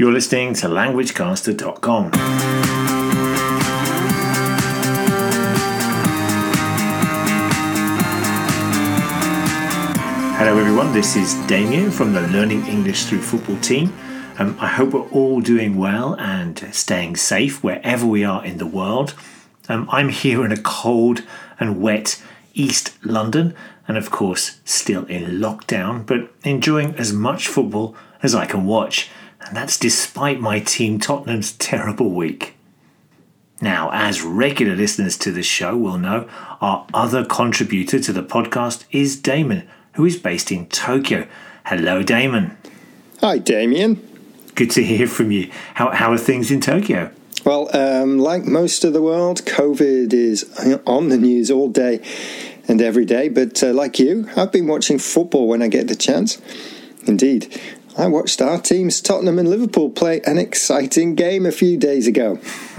You're listening to LanguageCaster.com. Hello, everyone. This is Damian from the Learning English Through Football team. Um, I hope we're all doing well and staying safe wherever we are in the world. Um, I'm here in a cold and wet East London, and of course, still in lockdown, but enjoying as much football as I can watch, and that's despite my team Tottenham's terrible week. Now, as regular listeners to the show will know, our other contributor to the podcast is Damon, who is based in Tokyo. Hello, Damon. Hi, Damian. Good to hear from you. How, how are things in Tokyo? Well, um, like most of the world, COVID is on the news all day and every day. But uh, like you, I've been watching football when I get the chance. Indeed, I watched our teams, Tottenham and Liverpool, play an exciting game a few days ago.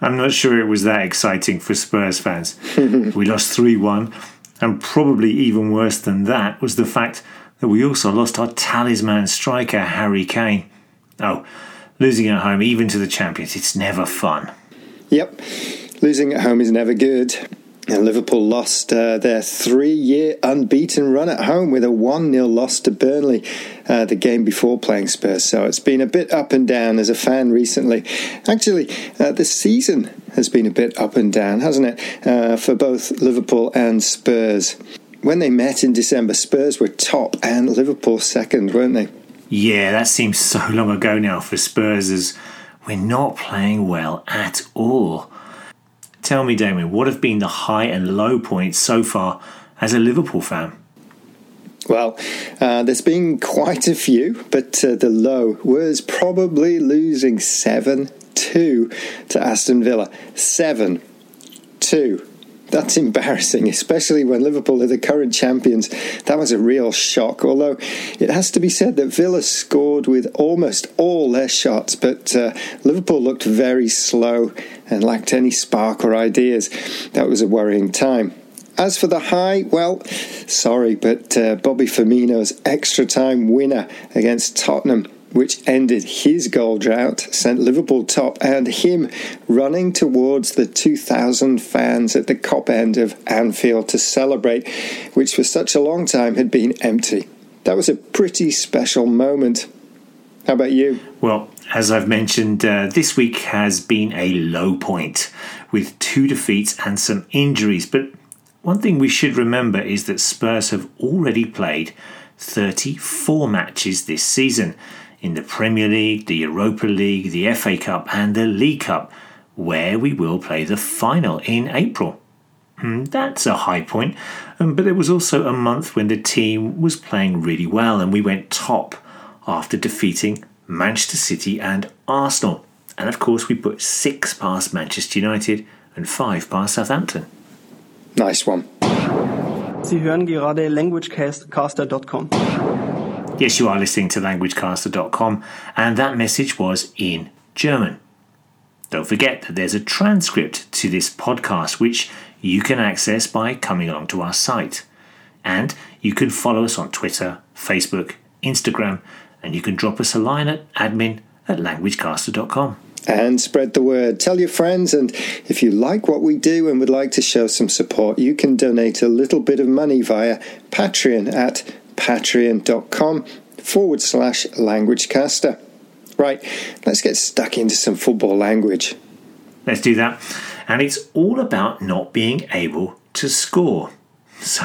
I'm not sure it was that exciting for Spurs fans. we lost 3 1, and probably even worse than that was the fact that we also lost our talisman striker, Harry Kane. Oh, losing at home, even to the champions, it's never fun. Yep, losing at home is never good. And Liverpool lost uh, their three year unbeaten run at home with a 1 0 loss to Burnley uh, the game before playing Spurs. So it's been a bit up and down as a fan recently. Actually, uh, the season has been a bit up and down, hasn't it, uh, for both Liverpool and Spurs. When they met in December, Spurs were top and Liverpool second, weren't they? Yeah, that seems so long ago now for Spurs as we're not playing well at all. Tell me, Damian, what have been the high and low points so far as a Liverpool fan? Well, uh, there's been quite a few, but uh, the low was probably losing 7 2 to Aston Villa. 7 2 that's embarrassing, especially when Liverpool are the current champions. That was a real shock. Although it has to be said that Villa scored with almost all their shots, but uh, Liverpool looked very slow and lacked any spark or ideas. That was a worrying time. As for the high, well, sorry, but uh, Bobby Firmino's extra time winner against Tottenham which ended his goal drought, sent Liverpool top, and him running towards the 2,000 fans at the Kop end of Anfield to celebrate, which for such a long time had been empty. That was a pretty special moment. How about you? Well, as I've mentioned, uh, this week has been a low point with two defeats and some injuries. But one thing we should remember is that Spurs have already played 34 matches this season in the Premier League, the Europa League, the FA Cup, and the League Cup, where we will play the final in April. Hmm, that's a high point, um, but it was also a month when the team was playing really well and we went top after defeating Manchester City and Arsenal. And of course, we put six past Manchester United and five past Southampton. Nice one. Sie hören gerade languagecaster.com. Yes, you are listening to languagecaster.com, and that message was in German. Don't forget that there's a transcript to this podcast which you can access by coming along to our site. And you can follow us on Twitter, Facebook, Instagram, and you can drop us a line at admin at languagecaster.com. And spread the word. Tell your friends, and if you like what we do and would like to show some support, you can donate a little bit of money via Patreon at patreon.com forward slash languagecaster. Right, let's get stuck into some football language. Let's do that. And it's all about not being able to score. So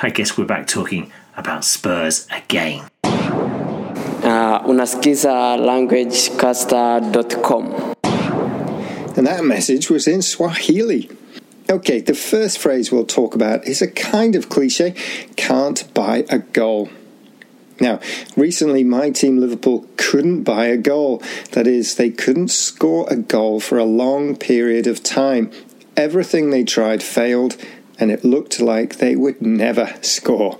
I guess we're back talking about Spurs again. Uh, unasikiza languagecaster.com. And that message was in Swahili. Okay, the first phrase we'll talk about is a kind of cliche can't buy a goal. Now, recently my team Liverpool couldn't buy a goal. That is, they couldn't score a goal for a long period of time. Everything they tried failed, and it looked like they would never score.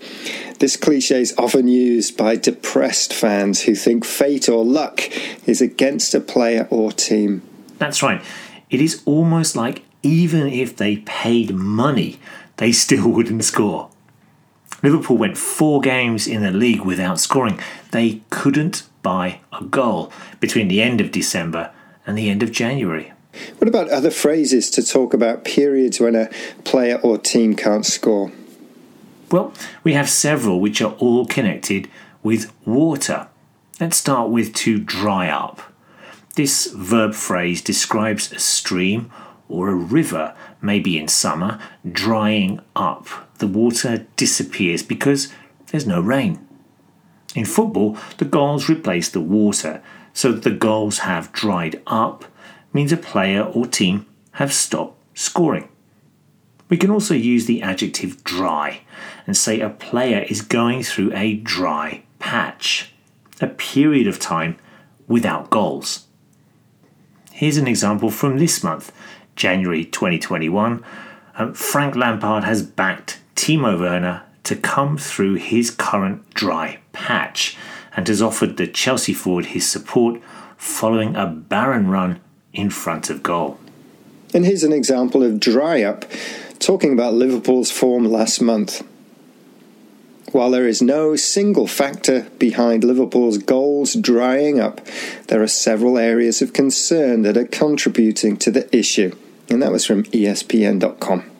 This cliche is often used by depressed fans who think fate or luck is against a player or team. That's right. It is almost like even if they paid money, they still wouldn't score. Liverpool went four games in the league without scoring. They couldn't buy a goal between the end of December and the end of January. What about other phrases to talk about periods when a player or team can't score? Well, we have several which are all connected with water. Let's start with to dry up. This verb phrase describes a stream or a river, maybe in summer, drying up. The water disappears because there's no rain. In football, the goals replace the water, so the goals have dried up means a player or team have stopped scoring. We can also use the adjective dry and say a player is going through a dry patch, a period of time without goals. Here's an example from this month, January 2021. Um, Frank Lampard has backed Timo Werner to come through his current dry patch and has offered the Chelsea forward his support following a barren run in front of goal. And here's an example of dry up, talking about Liverpool's form last month. While there is no single factor behind Liverpool's goals drying up, there are several areas of concern that are contributing to the issue. And that was from ESPN.com.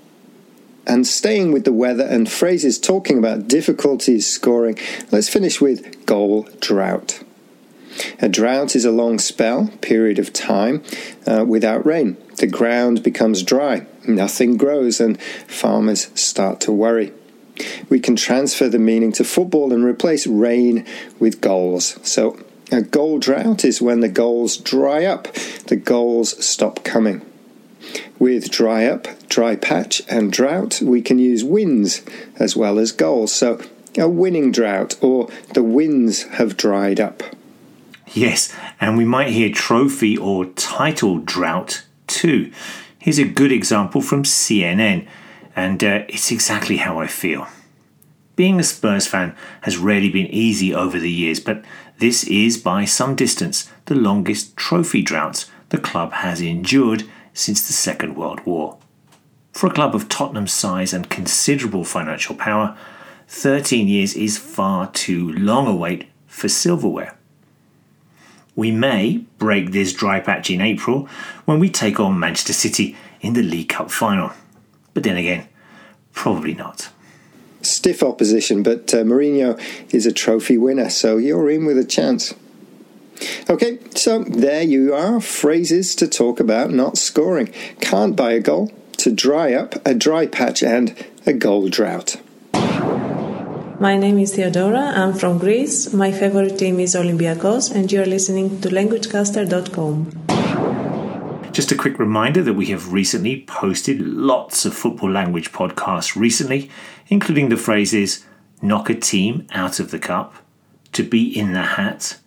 And staying with the weather and phrases talking about difficulties scoring, let's finish with goal drought. A drought is a long spell, period of time, uh, without rain. The ground becomes dry, nothing grows, and farmers start to worry. We can transfer the meaning to football and replace rain with goals. So, a goal drought is when the goals dry up, the goals stop coming. With dry up, dry patch, and drought, we can use wins as well as goals. So, a winning drought or the wins have dried up. Yes, and we might hear trophy or title drought too. Here's a good example from CNN, and uh, it's exactly how I feel. Being a Spurs fan has rarely been easy over the years, but this is by some distance the longest trophy drought the club has endured since the Second World War. For a club of Tottenham's size and considerable financial power, 13 years is far too long a wait for silverware. We may break this dry patch in April when we take on Manchester City in the League Cup final. But then again, probably not. Stiff opposition, but uh, Mourinho is a trophy winner, so you're in with a chance. Okay, so there you are phrases to talk about not scoring. Can't buy a goal, to dry up, a dry patch, and a goal drought. My name is Theodora. I'm from Greece. My favorite team is Olympiacos, and you're listening to LanguageCaster.com. Just a quick reminder that we have recently posted lots of football language podcasts recently, including the phrases knock a team out of the cup, to be in the hat,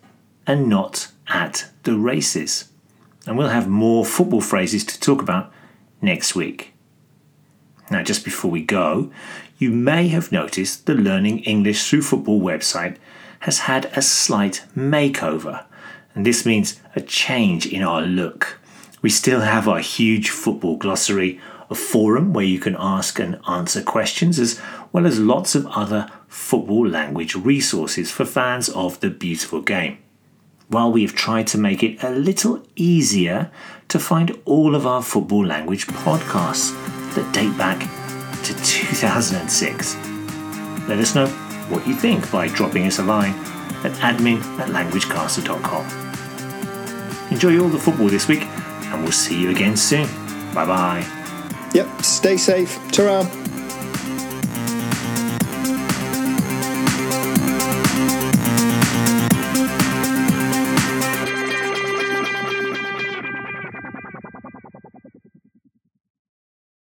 and not at the races. And we'll have more football phrases to talk about next week. Now, just before we go, you may have noticed the Learning English Through Football website has had a slight makeover, and this means a change in our look. We still have our huge football glossary, a forum where you can ask and answer questions, as well as lots of other football language resources for fans of the beautiful game. While we have tried to make it a little easier to find all of our football language podcasts that date back to 2006. Let us know what you think by dropping us a line at admin at languagecaster.com. Enjoy all the football this week, and we'll see you again soon. Bye bye. Yep, stay safe. ta